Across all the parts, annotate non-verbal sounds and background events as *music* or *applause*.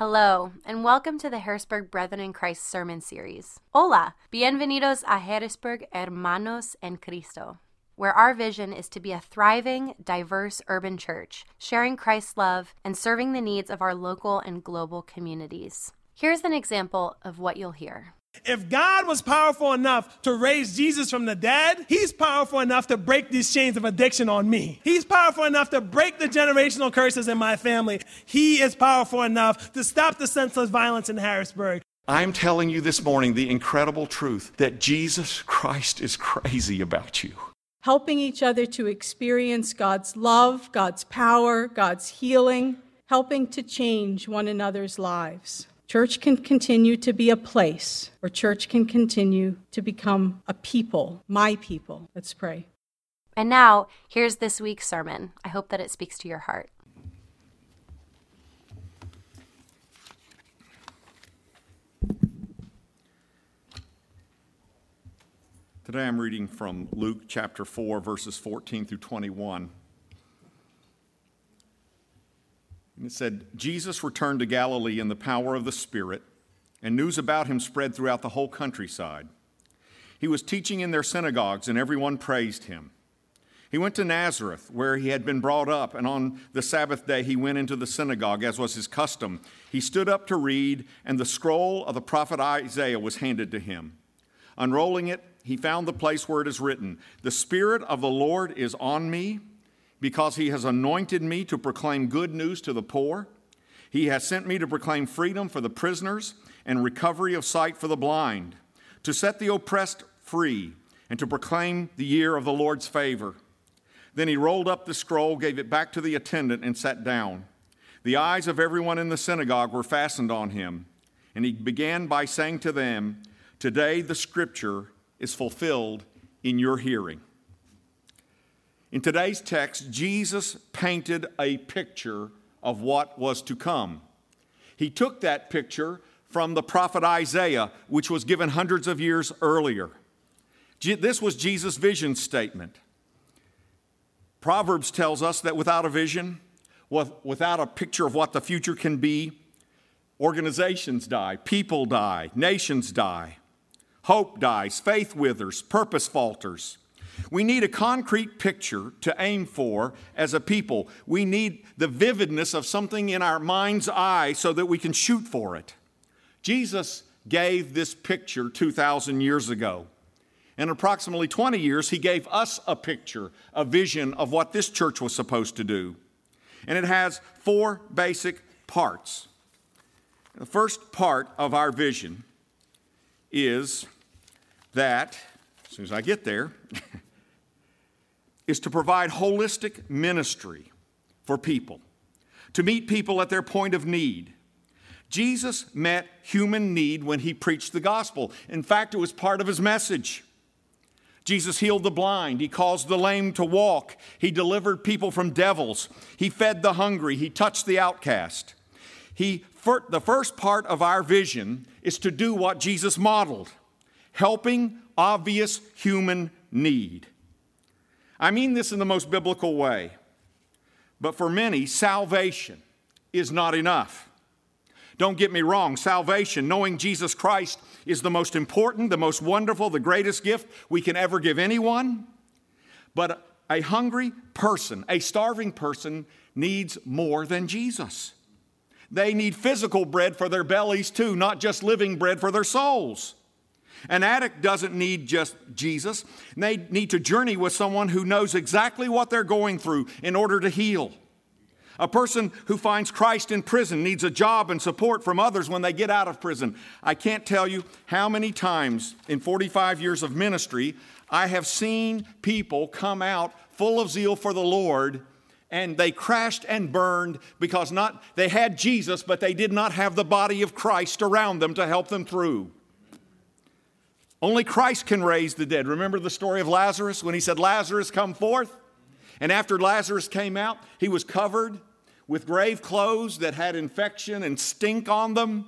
Hello, and welcome to the Harrisburg Brethren in Christ sermon series. Hola, bienvenidos a Harrisburg Hermanos en Cristo, where our vision is to be a thriving, diverse urban church, sharing Christ's love and serving the needs of our local and global communities. Here's an example of what you'll hear. If God was powerful enough to raise Jesus from the dead, He's powerful enough to break these chains of addiction on me. He's powerful enough to break the generational curses in my family. He is powerful enough to stop the senseless violence in Harrisburg. I'm telling you this morning the incredible truth that Jesus Christ is crazy about you. Helping each other to experience God's love, God's power, God's healing, helping to change one another's lives. Church can continue to be a place where church can continue to become a people, my people. Let's pray. And now, here's this week's sermon. I hope that it speaks to your heart. Today I'm reading from Luke chapter 4, verses 14 through 21. And it said, Jesus returned to Galilee in the power of the Spirit, and news about him spread throughout the whole countryside. He was teaching in their synagogues, and everyone praised him. He went to Nazareth, where he had been brought up, and on the Sabbath day he went into the synagogue, as was his custom. He stood up to read, and the scroll of the prophet Isaiah was handed to him. Unrolling it, he found the place where it is written, The Spirit of the Lord is on me because he has anointed me to proclaim good news to the poor. He has sent me to proclaim freedom for the prisoners and recovery of sight for the blind, to set the oppressed free, and to proclaim the year of the Lord's favor. Then he rolled up the scroll, gave it back to the attendant, and sat down. The eyes of everyone in the synagogue were fastened on him, and he began by saying to them, Today the scripture is fulfilled in your hearing. In today's text, Jesus painted a picture of what was to come. He took that picture from the prophet Isaiah, which was given hundreds of years earlier. This was Jesus' vision statement. Proverbs tells us that without a vision, without a picture of what the future can be, organizations die, people die, nations die, hope dies, faith withers, purpose falters. We need a concrete picture to aim for as a people. We need the vividness of something in our mind's eye so that we can shoot for it. Jesus gave this picture 2,000 years ago. In approximately 20 years, he gave us a picture, a vision of what this church was supposed to do. And it has four basic parts. The first part of our vision is that, soon as I get there, *laughs* is to provide holistic ministry for people, to meet people at their point of need. Jesus met human need when he preached the gospel. In fact, it was part of his message. Jesus healed the blind. He caused the lame to walk. He delivered people from devils. He fed the hungry. He touched the outcast. He, the first part of our vision is to do what Jesus modeled helping obvious human need. I mean this in the most biblical way. But for many, salvation is not enough. Don't get me wrong, salvation, knowing Jesus Christ, is the most important, the most wonderful, the greatest gift we can ever give anyone. But a hungry person, a starving person, needs more than Jesus. They need physical bread for their bellies too, not just living bread for their souls. An addict doesn't need just Jesus, they need to journey with someone who knows exactly what they're going through in order to heal. A person who finds Christ in prison needs a job and support from others when they get out of prison. I can't tell you how many times in 45 years of ministry I have seen people come out full of zeal for the Lord and they crashed and burned because not they had Jesus but they did not have the body of Christ around them to help them through. Only Christ can raise the dead. Remember the story of Lazarus when he said, Lazarus, come forth? And after Lazarus came out, he was covered with grave clothes that had infection and stink on them.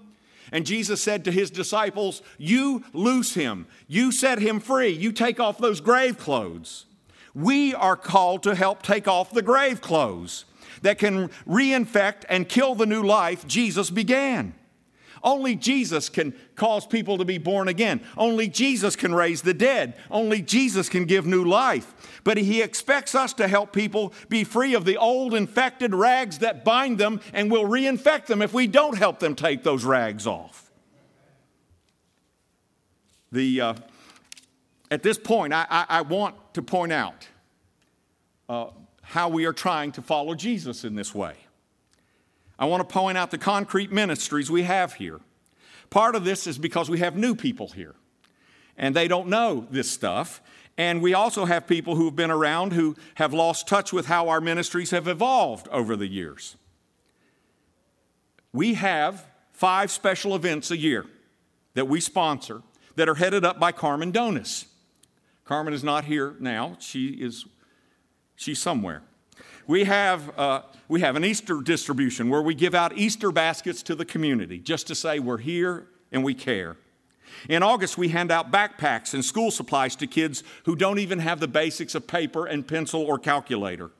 And Jesus said to his disciples, You loose him. You set him free. You take off those grave clothes. We are called to help take off the grave clothes. that can reinfect and kill the new life Jesus began. Only Jesus can cause people to be born again. Only Jesus can raise the dead. Only Jesus can give new life. But He expects us to help people be free of the old infected rags that bind them and will reinfect them if we don't help them take those rags off. The, uh, at this point, I, I, I, want to point out uh, how we are trying to follow Jesus in this way. I want to point out the concrete ministries we have here. Part of this is because we have new people here, and they don't know this stuff. And we also have people who've been around who have lost touch with how our ministries have evolved over the years. We have five special events a year that we sponsor that are headed up by Carmen Donis. Carmen is not here now. She is she's somewhere. We have, uh, we have an Easter distribution where we give out Easter baskets to the community just to say we're here and we care. In August, we hand out backpacks and school supplies to kids who don't even have the basics of paper and pencil or calculator.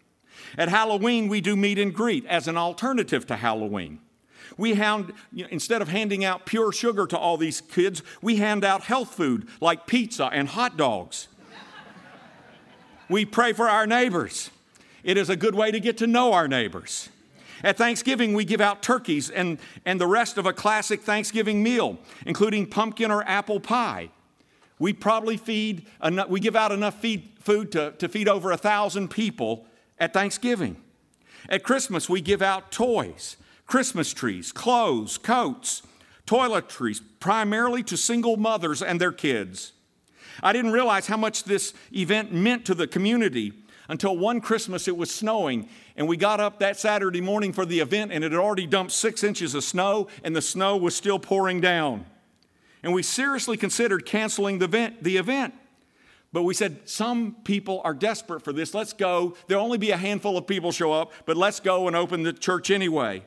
At Halloween, we do meet and greet as an alternative to Halloween. We hand, you know, instead of handing out pure sugar to all these kids, we hand out health food like pizza and hot dogs. we pray for our neighbors. It is a good way to get to know our neighbors. At Thanksgiving, we give out turkeys and, and the rest of a classic Thanksgiving meal, including pumpkin or apple pie. We probably feed, enough, we give out enough feed, food to, to feed over a thousand people at Thanksgiving. At Christmas, we give out toys, Christmas trees, clothes, coats, toiletries, primarily to single mothers and their kids. I didn't realize how much this event meant to the community until one Christmas it was snowing, and we got up that Saturday morning for the event, and it had already dumped six inches of snow, and the snow was still pouring down. And we seriously considered canceling the event. The event. But we said, some people are desperate for this. Let's go. There'll only be a handful of people show up, but let's go and open the church anyway.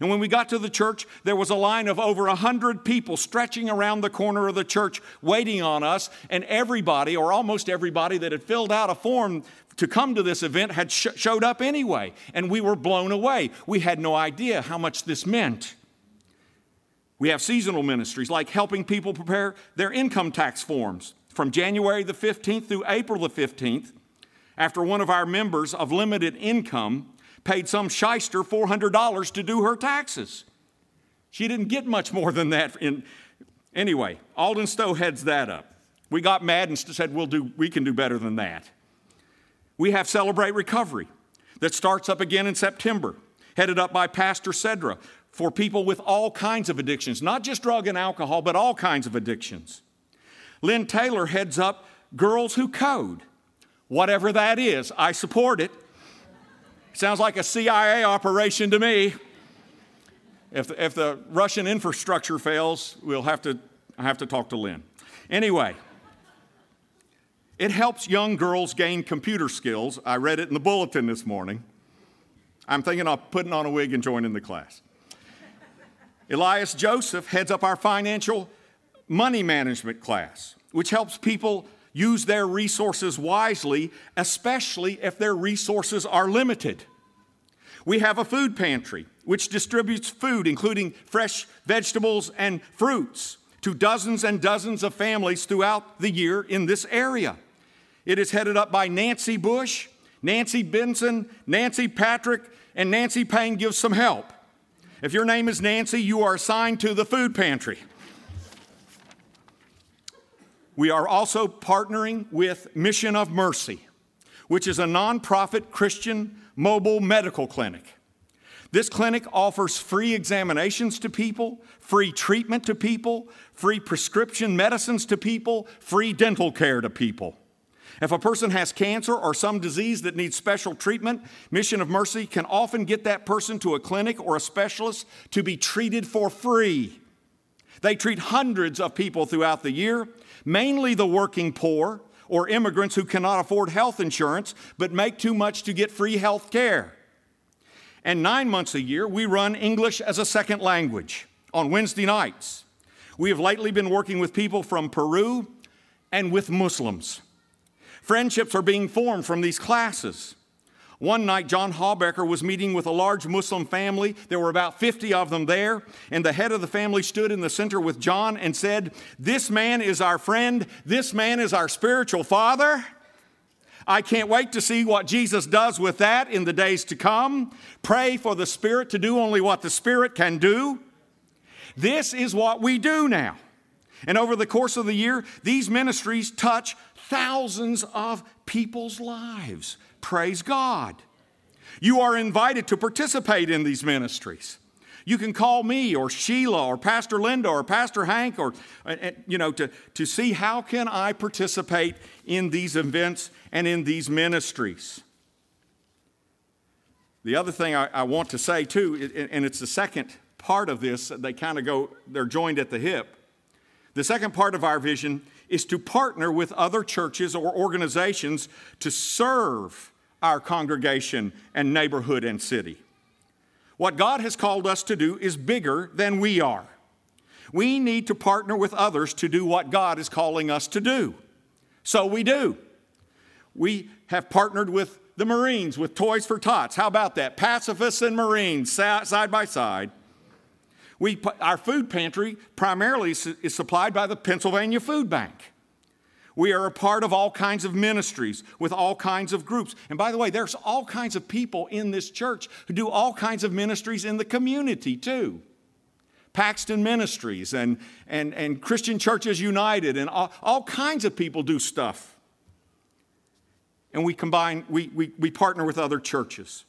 And when we got to the church, there was a line of over 100 people stretching around the corner of the church waiting on us. And everybody, or almost everybody, that had filled out a form to come to this event had sh- showed up anyway, and we were blown away. We had no idea how much this meant. We have seasonal ministries like helping people prepare their income tax forms from January the 15th through April the 15th. After one of our members of limited income paid some shyster $400 to do her taxes. She didn't get much more than that. In, anyway, Alden Stowe heads that up. We got mad and said, we'll do, we can do better than that. We have Celebrate Recovery that starts up again in September, headed up by Pastor Cedra for people with all kinds of addictions, not just drug and alcohol, but all kinds of addictions. Lynn Taylor heads up Girls Who Code. Whatever that is, I support it. Sounds like a CIA operation to me. If the, if the Russian infrastructure fails, we'll have to, I have to talk to Lynn. Anyway, it helps young girls gain computer skills. I read it in the bulletin this morning. I'm thinking of putting on a wig and joining the class. Elias Joseph heads up our financial money management class, which helps people use their resources wisely, especially if their resources are limited. We have a food pantry, which distributes food, including fresh vegetables and fruits, to dozens and dozens of families throughout the year in this area. It is headed up by Nancy Bush, Nancy Benson, Nancy Patrick, and Nancy Payne gives some help. If your name is Nancy, you are assigned to the food pantry. We are also partnering with Mission of Mercy, which is a nonprofit Christian mobile medical clinic. This clinic offers free examinations to people, free treatment to people, free prescription medicines to people, free dental care to people. If a person has cancer or some disease that needs special treatment, Mission of Mercy can often get that person to a clinic or a specialist to be treated for free. They treat hundreds of people throughout the year, mainly the working poor or immigrants who cannot afford health insurance but make too much to get free health care. And nine months a year, we run English as a second language on Wednesday nights. We have lately been working with people from Peru and with Muslims. Friendships are being formed from these classes. One night, John Halbecker was meeting with a large Muslim family. There were about 50 of them there, and the head of the family stood in the center with John and said, This man is our friend, this man is our spiritual father. I can't wait to see what Jesus does with that in the days to come. Pray for the Spirit to do only what the Spirit can do. This is what we do now. And over the course of the year, these ministries touch thousands of people's lives. Praise God. You are invited to participate in these ministries. You can call me or Sheila or Pastor Linda or Pastor Hank or, uh, uh, you know, to, to see how can I participate in these events and in these ministries. The other thing I, I want to say too, and it's the second part of this, they kind of go, they're joined at the hip. The second part of our vision is to partner with other churches or organizations to serve our congregation and neighborhood and city. What God has called us to do is bigger than we are. We need to partner with others to do what God is calling us to do. So we do. We have partnered with the Marines with Toys for Tots. How about that? Pacifists and Marines side by side. We, our food pantry primarily is supplied by the Pennsylvania Food Bank. We are a part of all kinds of ministries with all kinds of groups. And by the way, there's all kinds of people in this church who do all kinds of ministries in the community too. Paxton Ministries and, and, and Christian Churches United, and all, all kinds of people do stuff. And we combine, we, we, we partner with other churches.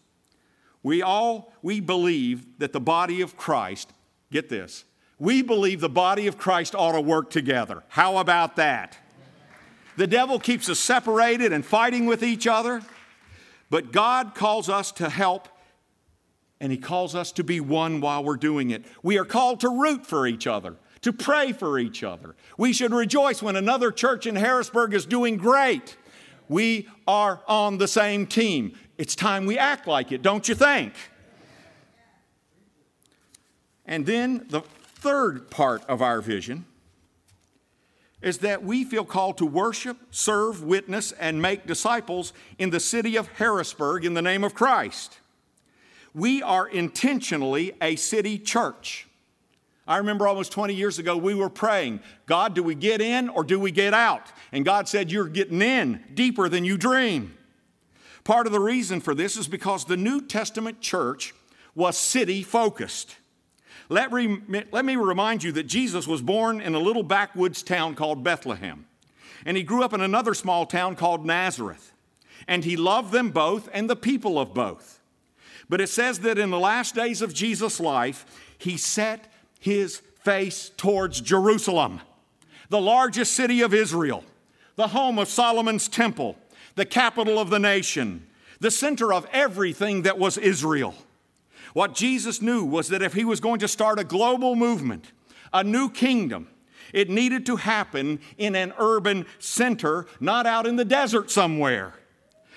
We all, we believe that the body of Christ, get this, we believe the body of Christ ought to work together. How about that? The devil keeps us separated and fighting with each other, but God calls us to help and He calls us to be one while we're doing it. We are called to root for each other, to pray for each other. We should rejoice when another church in Harrisburg is doing great. We are on the same team. It's time we act like it, don't you think? And then the third part of our vision is that we feel called to worship, serve, witness, and make disciples in the city of Harrisburg in the name of Christ. We are intentionally a city church. I remember almost 20 years ago, we were praying, God, do we get in or do we get out? And God said, You're getting in deeper than you dream. Part of the reason for this is because the New Testament church was city focused. Let, re, let me remind you that Jesus was born in a little backwoods town called Bethlehem. And he grew up in another small town called Nazareth. And he loved them both and the people of both. But it says that in the last days of Jesus' life, he set his face towards Jerusalem, the largest city of Israel, the home of Solomon's temple, the capital of the nation, the center of everything that was Israel. What Jesus knew was that if he was going to start a global movement, a new kingdom, it needed to happen in an urban center, not out in the desert somewhere.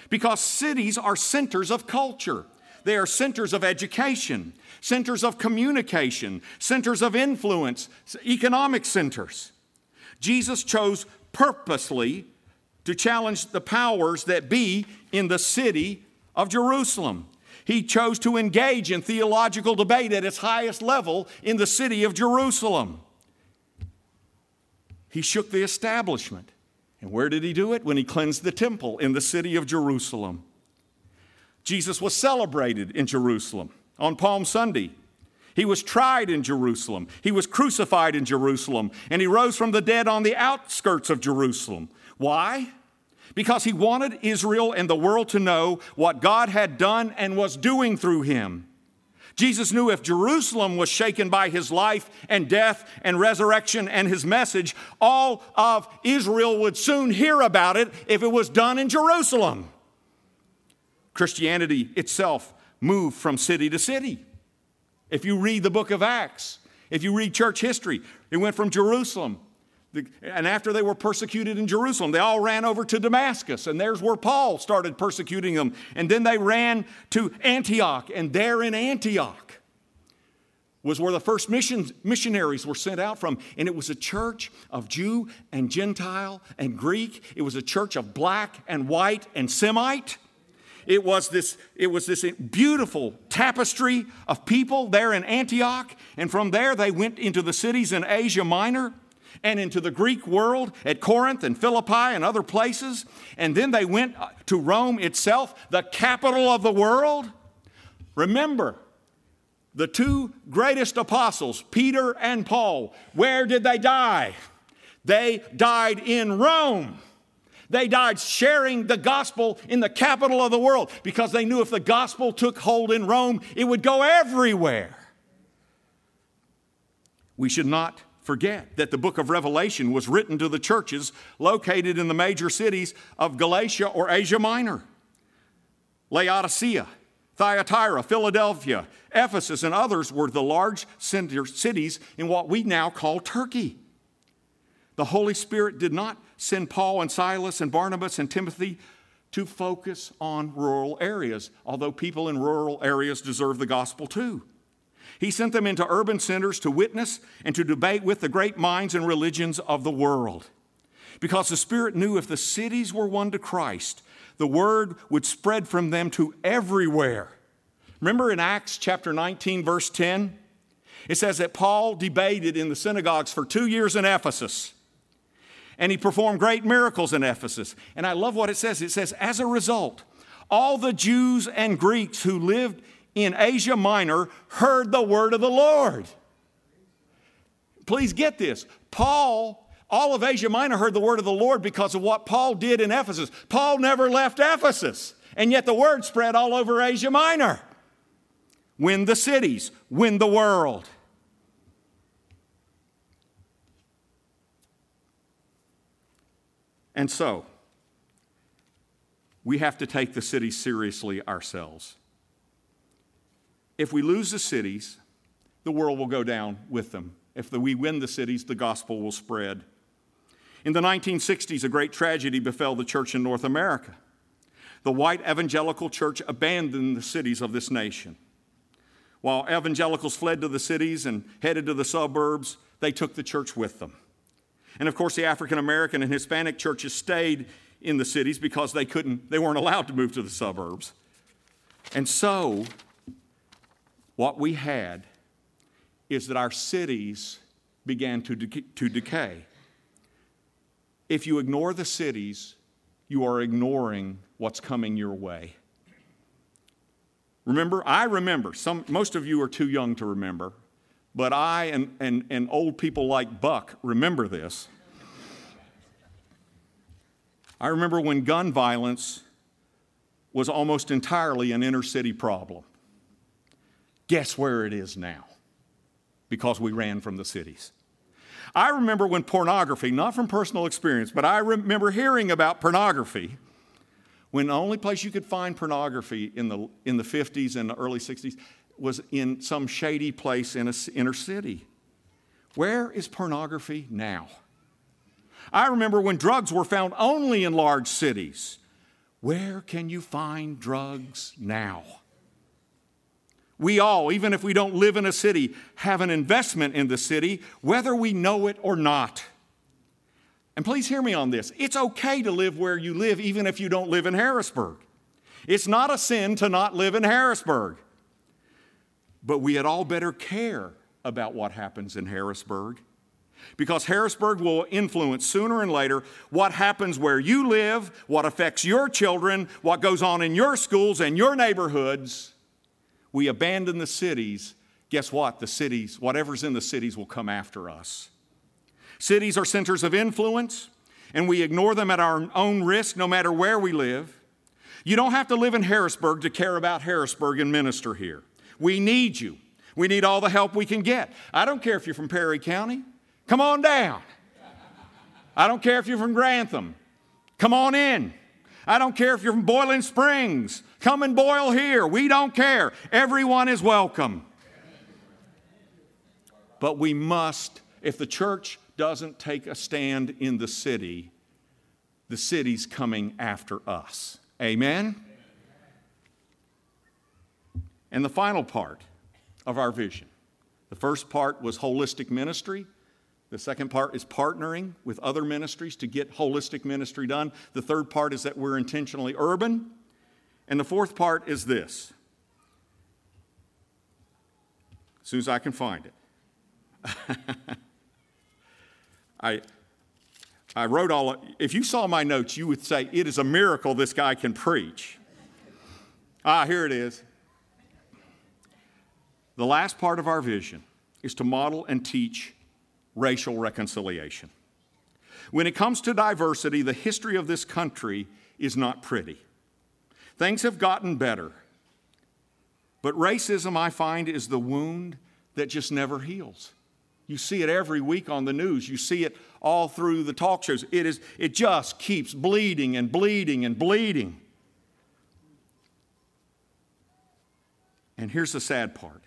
Because cities are centers of culture, they are centers of education, centers of communication, centers of influence, economic centers. Jesus chose purposely to challenge the powers that be in the city of Jerusalem. He chose to engage in theological debate at its highest level in the city of Jerusalem. He shook the establishment. And where did he do it? When he cleansed the temple in the city of Jerusalem. Jesus was celebrated in Jerusalem on Palm Sunday. He was tried in Jerusalem. He was crucified in Jerusalem. And he rose from the dead on the outskirts of Jerusalem. Why? Because he wanted Israel and the world to know what God had done and was doing through him. Jesus knew if Jerusalem was shaken by his life and death and resurrection and his message, all of Israel would soon hear about it if it was done in Jerusalem. Christianity itself moved from city to city. If you read the book of Acts, if you read church history, it went from Jerusalem and after they were persecuted in Jerusalem, they all ran over to Damascus, and there's where Paul started persecuting them. And then they ran to Antioch, and there in Antioch was where the first missions, missionaries were sent out from. And it was a church of Jew and Gentile and Greek, it was a church of black and white and Semite. It was this, it was this beautiful tapestry of people there in Antioch. And from there, they went into the cities in Asia Minor and into the Greek world at Corinth and Philippi and other places. And then they went uh, to Rome itself, the capital of the world. Remember, the two greatest apostles, Peter and Paul, where did they die? They died in Rome. They died sharing the gospel in the capital of the world because they knew if the gospel took hold in Rome, it would go everywhere. We should not forget that the book of Revelation was written to the churches located in the major cities of Galatia or Asia Minor Laodicea, Thyatira, Philadelphia, Ephesus, and others were the large cities in what we now call Turkey. The Holy Spirit did not send Paul and Silas and Barnabas and Timothy to focus on rural areas, although people in rural areas deserve the gospel too. He sent them into urban centers to witness and to debate with the great minds and religions of the world. Because the Spirit knew if the cities were won to Christ, the word would spread from them to everywhere. Remember in Acts chapter 19, verse 10? It says that Paul debated in the synagogues for two years in Ephesus and he performed great miracles in Ephesus. And I love what it says. It says, as a result, all the Jews and Greeks who lived in Asia Minor heard the word of the Lord. Please get this. Paul, all of Asia Minor heard the word of the Lord because of what Paul did in Ephesus. Paul never left Ephesus, and yet the word spread all over Asia Minor. Win the cities, win the world. And so, we have to take the city seriously ourselves. If we lose the cities, the world will go down with them. If we win the cities, the gospel will spread. In the 1960s, a great tragedy befell the church in North America. The white evangelical church abandoned the cities of this nation. While evangelicals fled to the cities and headed to the suburbs, they took the church with them. And of course, the African American and Hispanic churches stayed in the cities because they couldn't, they weren't allowed to move to the suburbs. And so, what we had is that our cities began to, de- to decay. If you ignore the cities, you are ignoring what's coming your way. Remember, I remember, some, most of you are too young to remember, but I and, and, and old people like Buck remember this. I remember when gun violence was almost entirely an inner city problem. Guess where it is now? Because we ran from the cities. I remember when pornography, not from personal experience, but I remember hearing about pornography when the only place you could find pornography in the, in the 50s and the early 60s was in some shady place in an inner city. Where is pornography now? I remember when drugs were found only in large cities. Where can you find drugs now? We all, even if we don't live in a city, have an investment in the city, whether we know it or not. And please hear me on this. It's okay to live where you live, even if you don't live in Harrisburg. It's not a sin to not live in Harrisburg but we had all better care about what happens in Harrisburg because Harrisburg will influence sooner and later what happens where you live, what affects your children, what goes on in your schools and your neighborhoods. We abandon the cities. Guess what? The cities, whatever's in the cities, will come after us. Cities are centers of influence, and we ignore them at our own risk no matter where we live. You don't have to live in Harrisburg to care about Harrisburg and minister here. We need you. We need all the help we can get. I don't care if you're from Perry County. Come on down. I don't care if you're from Grantham. Come on in. I don't care if you're from Boiling Springs. Come and boil here. We don't care. Everyone is welcome. But we must, if the church doesn't take a stand in the city, the city's coming after us. Amen? And the final part of our vision the first part was holistic ministry. The second part is partnering with other ministries to get holistic ministry done. The third part is that we're intentionally urban. And the fourth part is this. As soon as I can find it. *laughs* I, I wrote all, of, if you saw my notes, you would say, it is a miracle this guy can preach. Ah, here it is. The last part of our vision is to model and teach racial reconciliation. When it comes to diversity, the history of this country is not pretty. Things have gotten better. But racism, I find, is the wound that just never heals. You see it every week on the news. You see it all through the talk shows. It, is, it just keeps bleeding and bleeding and bleeding. And here's the sad part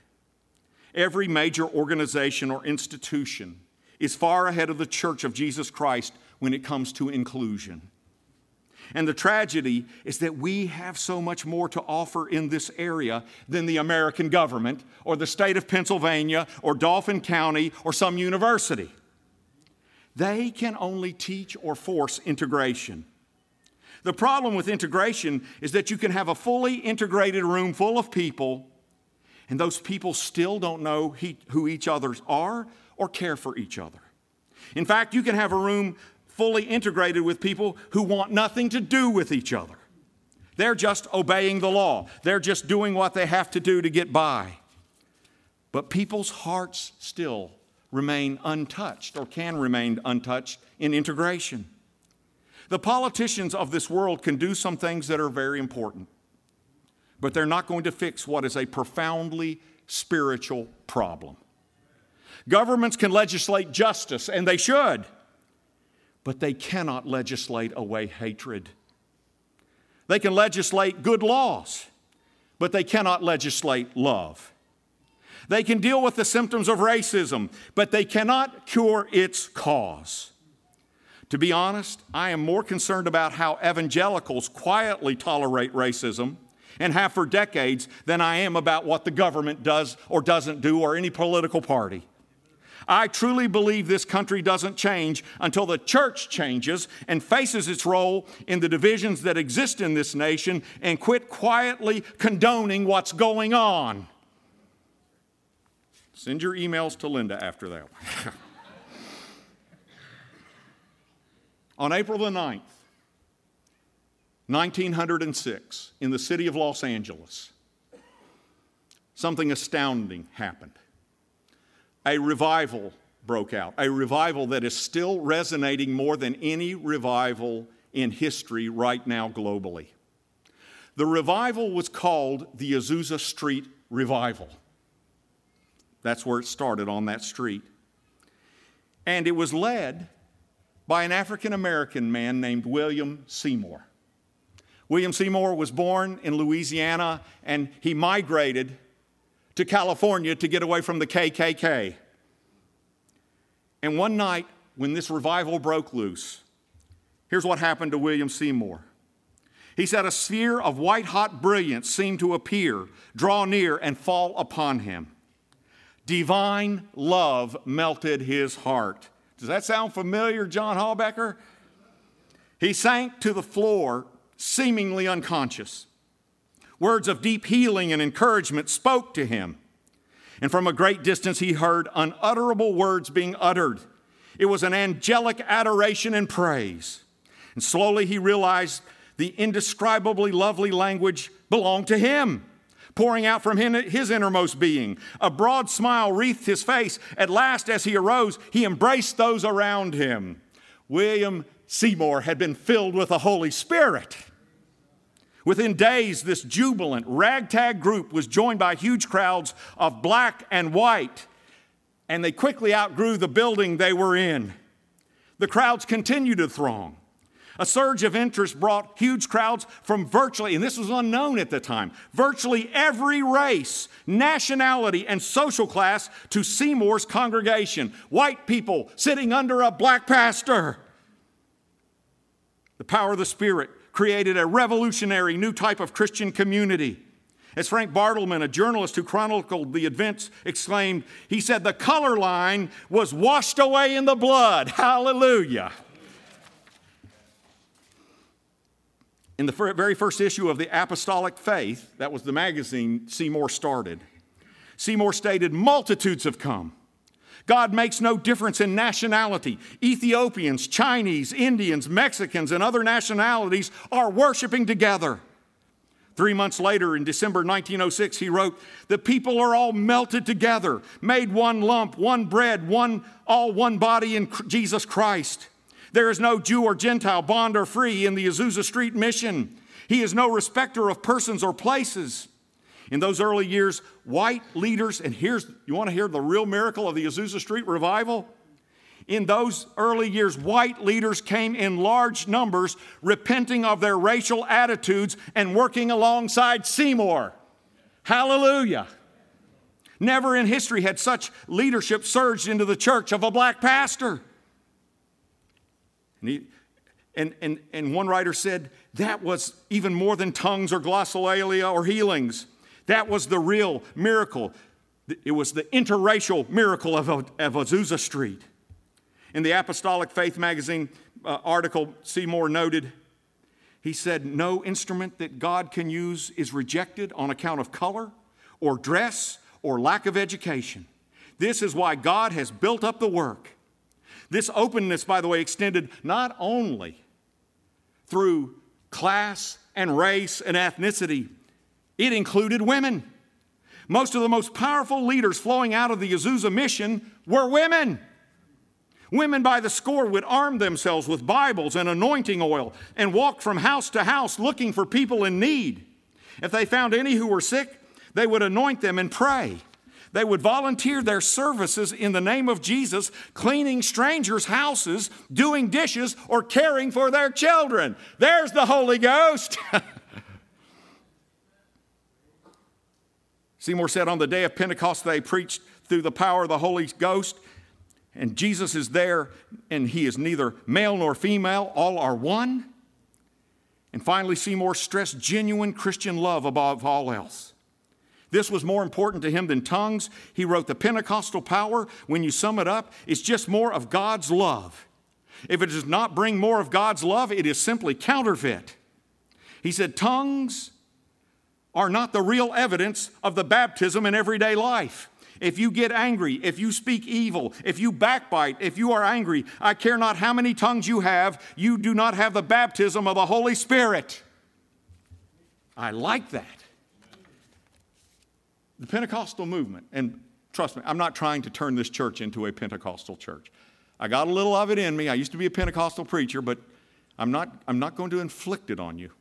every major organization or institution is far ahead of the Church of Jesus Christ when it comes to inclusion. And the tragedy is that we have so much more to offer in this area than the American government or the state of Pennsylvania or Dauphin County or some university. They can only teach or force integration. The problem with integration is that you can have a fully integrated room full of people, and those people still don't know he, who each others are or care for each other. In fact, you can have a room fully integrated with people who want nothing to do with each other. They're just obeying the law, they're just doing what they have to do to get by. But people's hearts still remain untouched or can remain untouched in integration. The politicians of this world can do some things that are very important, but they're not going to fix what is a profoundly spiritual problem. Governments can legislate justice, and they should, but they cannot legislate away hatred. They can legislate good laws, but they cannot legislate love. They can deal with the symptoms of racism, but they cannot cure its cause. To be honest, I am more concerned about how evangelicals quietly tolerate racism and have for decades than I am about what the government does or doesn't do or any political party. I truly believe this country doesn't change until the church changes and faces its role in the divisions that exist in this nation and quit quietly condoning what's going on. Send your emails to Linda after that. *laughs* On April the 9th, 1906, in the city of Los Angeles, something astounding happened a revival broke out, a revival that is still resonating more than any revival in history right now globally. The revival was called the Azusa Street Revival. That's where it started on that street. And it was led by an African American man named William Seymour. William Seymour was born in Louisiana and he migrated to California to get away from the KKK. And one night, when this revival broke loose, here's what happened to William Seymour. He said, A sphere of white hot brilliance seemed to appear, draw near, and fall upon him. Divine love melted his heart. Does that sound familiar, John Hallbecker? He sank to the floor, seemingly unconscious. Words of deep healing and encouragement spoke to him. And from a great distance, he heard unutterable words being uttered. It was an angelic adoration and praise. And slowly he realized the indescribably lovely language belonged to him, pouring out from him his innermost being. A broad smile wreathed his face. At last, as he arose, he embraced those around him. William Seymour had been filled with the Holy Spirit. Within days, this jubilant, ragtag group was joined by huge crowds of black and white, and they quickly outgrew the building they were in. The crowds continued to throng. A surge of interest brought huge crowds from virtually, and this was unknown at the time, virtually every race, nationality, and social class to Seymour's congregation. White people sitting under a black pastor. The power of the Spirit created a revolutionary new type of Christian community. As Frank Bartleman, a journalist who chronicled the events, exclaimed, he said, The color line was washed away in the blood. *laughs* Hallelujah. In the very first issue of the Apostolic Faith, that was the magazine Seymour started, Seymour stated, Multitudes have come. God makes no difference in nationality. Ethiopians, Chinese, Indians, Mexicans, and other nationalities are worshiping together. Three months later, in December 1906, he wrote, The people are all melted together, made one lump, one bread, one, all one body in Jesus Christ. There is no Jew or Gentile, bond or free in the Azusa Street mission. He is no respecter of persons or places. In those early years, white leaders, and here's, you want to hear the real miracle of the Azusa Street revival? In those early years, white leaders came in large numbers, repenting of their racial attitudes and working alongside Seymour. Hallelujah. Never in history had such leadership surged into the church of a black pastor. And, he, and, and, and one writer said that was even more than tongues or glossolalia or healings. That was the real miracle. It was the interracial miracle of, of Azusa Street. In the Apostolic Faith magazine uh, article, Seymour noted, he said, No instrument that God can use is rejected on account of color or dress or lack of education. This is why God has built up the work. This openness, by the way, extended not only through class and race and ethnicity, it included women. Most of the most powerful leaders flowing out of the Azusa mission were women. Women by the score would arm themselves with Bibles and anointing oil and walk from house to house looking for people in need. If they found any who were sick, they would anoint them and pray. They would volunteer their services in the name of Jesus, cleaning strangers' houses, doing dishes, or caring for their children. There's the Holy Ghost. *laughs* Seymour said on the day of Pentecost, they preached through the power of the Holy Ghost, and Jesus is there, and he is neither male nor female, all are one. And finally, Seymour stressed genuine Christian love above all else. This was more important to him than tongues. He wrote, The Pentecostal power, when you sum it up, is just more of God's love. If it does not bring more of God's love, it is simply counterfeit. He said, Tongues are not the real evidence of the baptism in everyday life. If you get angry, if you speak evil, if you backbite, if you are angry, I care not how many tongues you have, you do not have the baptism of the Holy Spirit. I like that. The Pentecostal movement, and trust me, I'm not trying to turn this church into a Pentecostal church. I got a little of it in me. I used to be a Pentecostal preacher, but I'm not, I'm not going to inflict it on you.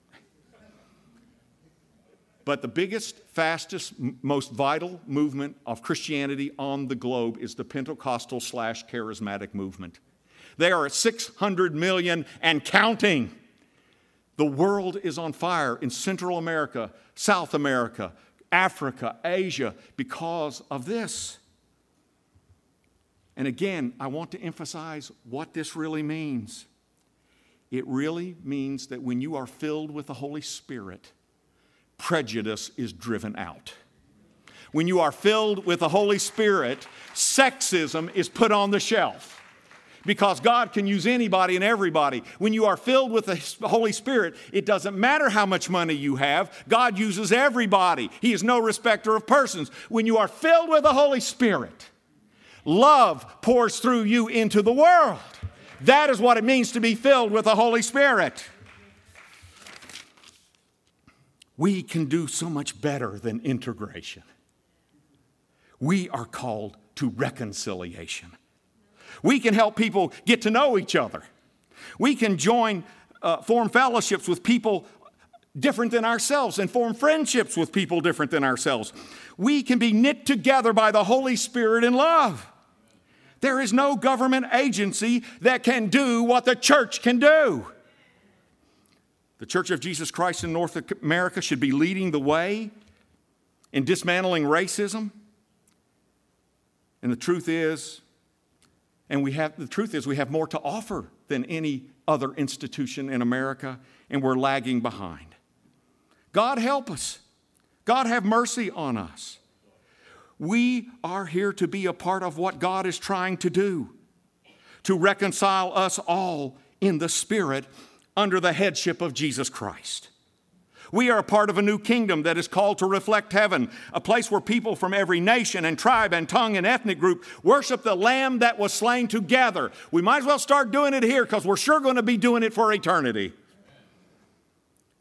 But the biggest, fastest, most vital movement of Christianity on the globe is the Pentecostal slash charismatic movement. They are at 600 million and counting. The world is on fire in Central America, South America, Africa, Asia because of this. And again, I want to emphasize what this really means. It really means that when you are filled with the Holy Spirit, prejudice is driven out. When you are filled with the Holy Spirit, sexism is put on the shelf because God can use anybody and everybody. When you are filled with the Holy Spirit, it doesn't matter how much money you have, God uses everybody. He is no respecter of persons. When you are filled with the Holy Spirit, love pours through you into the world. That is what it means to be filled with the Holy Spirit. We can do so much better than integration. We are called to reconciliation. We can help people get to know each other. We can join, uh, form fellowships with people different than ourselves and form friendships with people different than ourselves. We can be knit together by the Holy Spirit in love. There is no government agency that can do what the church can do. The Church of Jesus Christ in North America should be leading the way in dismantling racism. And the truth is, and we have the truth is we have more to offer than any other institution in America, and we're lagging behind. God help us. God have mercy on us. We are here to be a part of what God is trying to do to reconcile us all in the Spirit under the headship of Jesus Christ. We are a part of a new kingdom that is called to reflect heaven, a place where people from every nation and tribe and tongue and ethnic group worship the Lamb that was slain together. We might as well start doing it here because we're sure going to be doing it for eternity.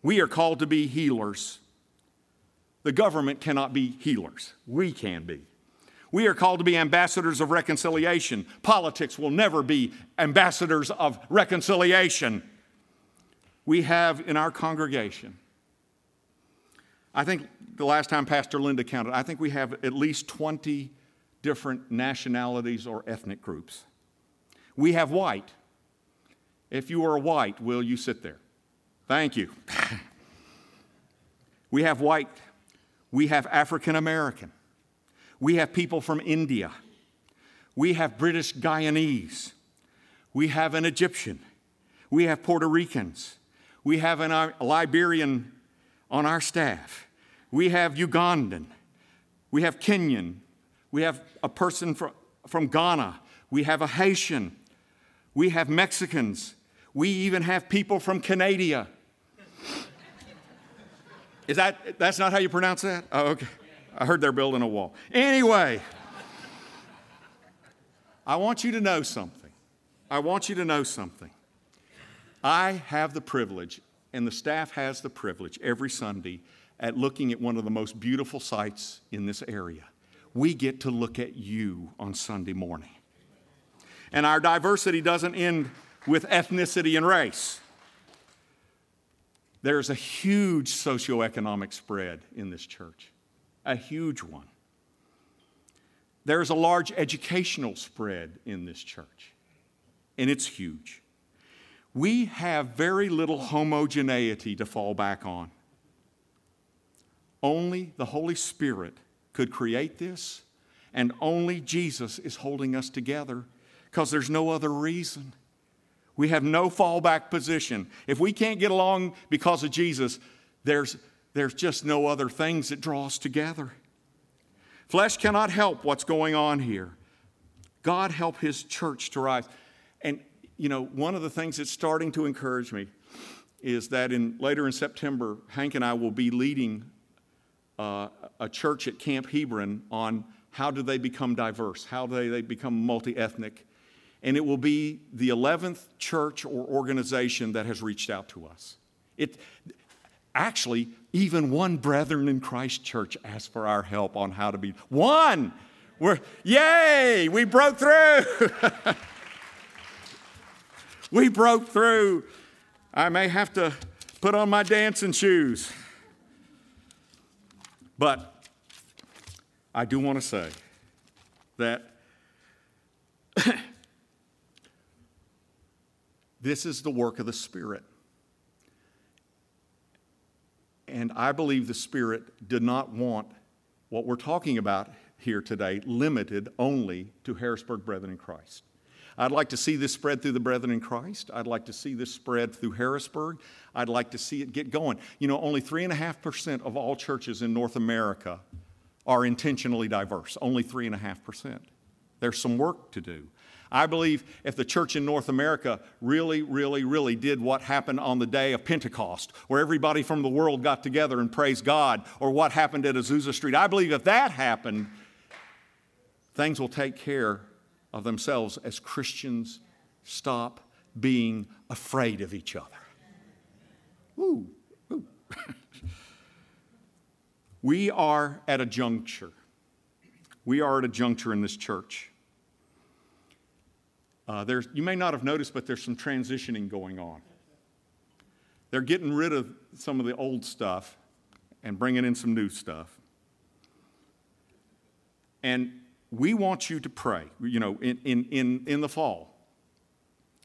We are called to be healers. The government cannot be healers, we can be. We are called to be ambassadors of reconciliation. Politics will never be ambassadors of reconciliation. We have in our congregation, I think the last time Pastor Linda counted, I think we have at least 20 different nationalities or ethnic groups. We have white. If you are white, will you sit there? Thank you. *laughs* we have white. We have African American. We have people from India. We have British Guyanese. We have an Egyptian. We have Puerto Ricans. We have uh, Liberian on our staff. We have Ugandan. We have Kenyan. We have a person from, from Ghana. We have a Haitian. We have Mexicans. We even have people from Canada. Is that, that's not how you pronounce that? Oh, okay. I heard they're building a wall. Anyway, I want you to know something. I want you to know something. I have the privilege, and the staff has the privilege every Sunday at looking at one of the most beautiful sights in this area. We get to look at you on Sunday morning. And our diversity doesn't end with ethnicity and race. There's a huge socioeconomic spread in this church a huge one. There's a large educational spread in this church, and it's huge. We have very little homogeneity to fall back on. Only the Holy Spirit could create this, and only Jesus is holding us together because there's no other reason. We have no fallback position. If we can't get along because of Jesus, there's there's just no other things that draw us together. Flesh cannot help what's going on here. God help his church to rise. And, you know, one of the things that's starting to encourage me is that in later in September, Hank and I will be leading uh, a church at Camp Hebron on how do they become diverse, how do they, they become multi ethnic. And it will be the 11th church or organization that has reached out to us. It, Actually, even one brethren in Christ church asked for our help on how to be one. We're yay, we broke through. *laughs* we broke through. I may have to put on my dancing shoes. But I do want to say that *coughs* this is the work of the Spirit. And I believe the Spirit did not want what we're talking about here today limited only to Harrisburg Brethren in Christ. I'd like to see this spread through the Brethren in Christ. I'd like to see this spread through Harrisburg. I'd like to see it get going. You know, only 3.5% of all churches in North America are intentionally diverse, only 3.5%. There's some work to do. I believe if the church in North America really, really, really did what happened on the day of Pentecost, where everybody from the world got together and praised God, or what happened at Azusa Street, I believe if that happened, things will take care of themselves as Christians stop being afraid of each other. Ooh, ooh. *laughs* we are at a juncture. We are at a juncture in this church. Uh, there's, you may not have noticed, but there's some transitioning going on. They're getting rid of some of the old stuff and bringing in some new stuff. And we want you to pray, you know, in, in, in, in the fall.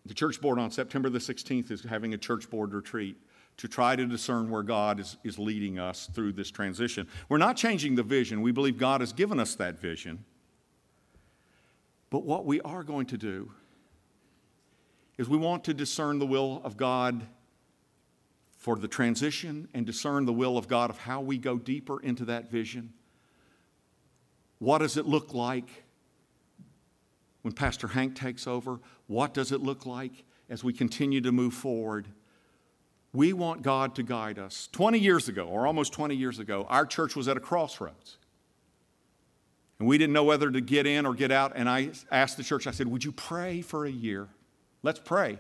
The church board on September the 16th is having a church board retreat to try to discern where God is, is leading us through this transition. We're not changing the vision. We believe God has given us that vision. But what we are going to do is we want to discern the will of God for the transition and discern the will of God of how we go deeper into that vision. What does it look like when Pastor Hank takes over? What does it look like as we continue to move forward? We want God to guide us. 20 years ago, or almost 20 years ago, our church was at a crossroads. And we didn't know whether to get in or get out. And I asked the church, I said, Would you pray for a year? Let's pray.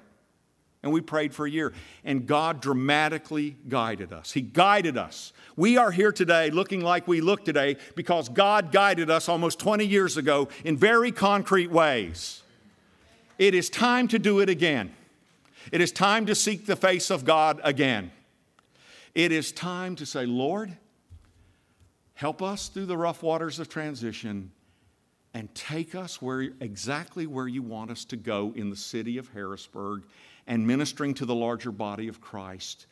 And we prayed for a year. And God dramatically guided us. He guided us. We are here today looking like we look today because God guided us almost 20 years ago in very concrete ways. It is time to do it again. It is time to seek the face of God again. It is time to say, Lord, help us through the rough waters of transition and take us where exactly where you want us to go in the city of Harrisburg and ministering to the larger body of Christ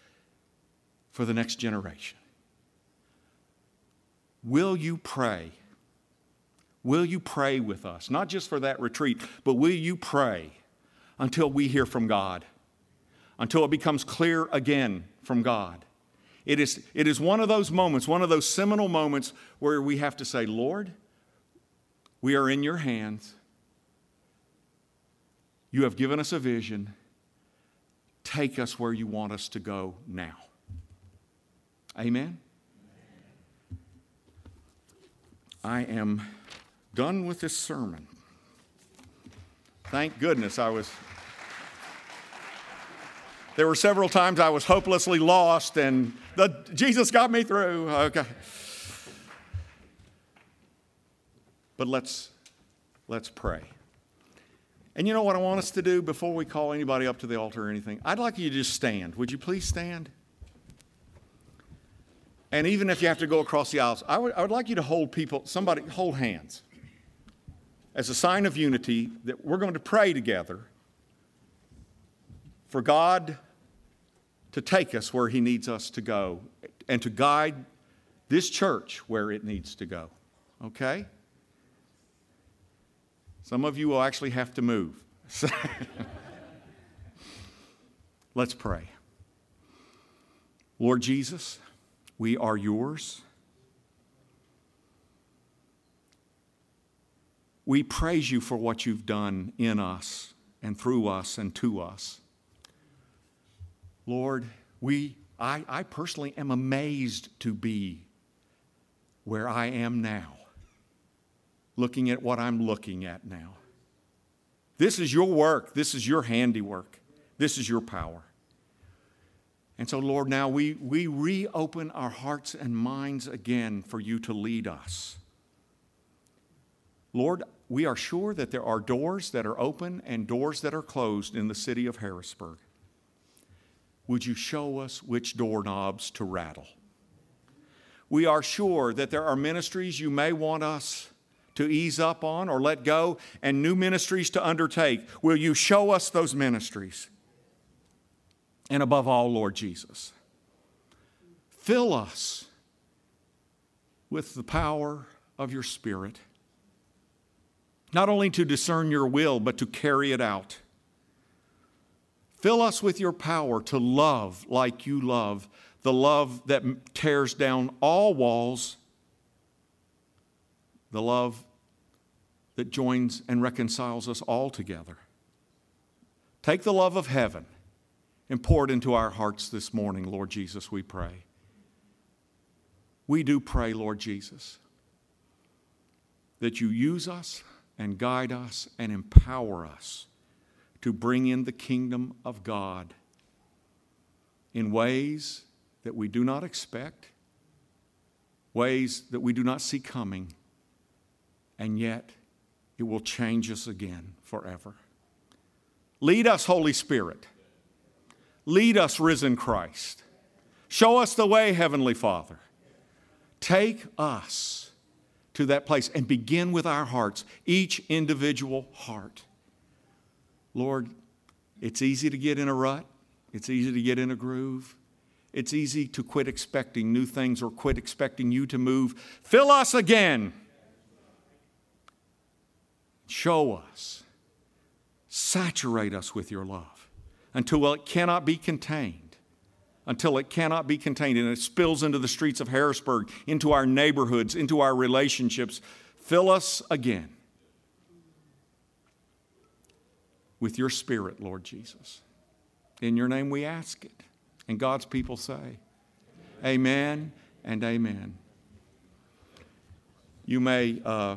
for the next generation. Will you pray? Will you pray with us? Not just for that retreat, but will you pray until we hear from God? Until it becomes clear again from God. It is, it is one of those moments, one of those seminal moments where we have to say, Lord, we are in your hands. You have given us a vision. Take us where you want us to go now. Amen. I am done with this sermon. Thank goodness I was. There were several times I was hopelessly lost, and the, Jesus got me through. Okay. But let's, let's pray. And you know what I want us to do before we call anybody up to the altar or anything? I'd like you to just stand. Would you please stand? And even if you have to go across the aisles, I would, I would like you to hold people, somebody, hold hands as a sign of unity that we're going to pray together for God to take us where He needs us to go and to guide this church where it needs to go. Okay? Some of you will actually have to move. *laughs* Let's pray. Lord Jesus, we are yours. We praise you for what you've done in us and through us and to us. Lord, we, I, I personally am amazed to be where I am now, looking at what I'm looking at now. This is your work, this is your handiwork, this is your power. And so, Lord, now we, we reopen our hearts and minds again for you to lead us. Lord, we are sure that there are doors that are open and doors that are closed in the city of Harrisburg. Would you show us which doorknobs to rattle? We are sure that there are ministries you may want us to ease up on or let go and new ministries to undertake. Will you show us those ministries? And above all, Lord Jesus, fill us with the power of your Spirit, not only to discern your will, but to carry it out. Fill us with your power to love like you love, the love that tears down all walls, the love that joins and reconciles us all together. Take the love of heaven and pour it into our hearts this morning, Lord Jesus, we pray. We do pray, Lord Jesus, that you use us and guide us and empower us to bring in the kingdom of God in ways that we do not expect, ways that we do not see coming, and yet it will change us again forever. Lead us, Holy Spirit. Lead us, risen Christ. Show us the way, Heavenly Father. Take us to that place and begin with our hearts, each individual heart. Lord, it's easy to get in a rut, it's easy to get in a groove. It's easy to quit expecting new things or quit expecting you to move. Fill us again. Show us. Saturate us with your love until it cannot be contained, until it cannot be contained, and it spills into the streets of Harrisburg, into our neighborhoods, into our relationships. Fill us again with your Spirit, Lord Jesus. In your name we ask it. And God's people say, Amen and amen. You may uh,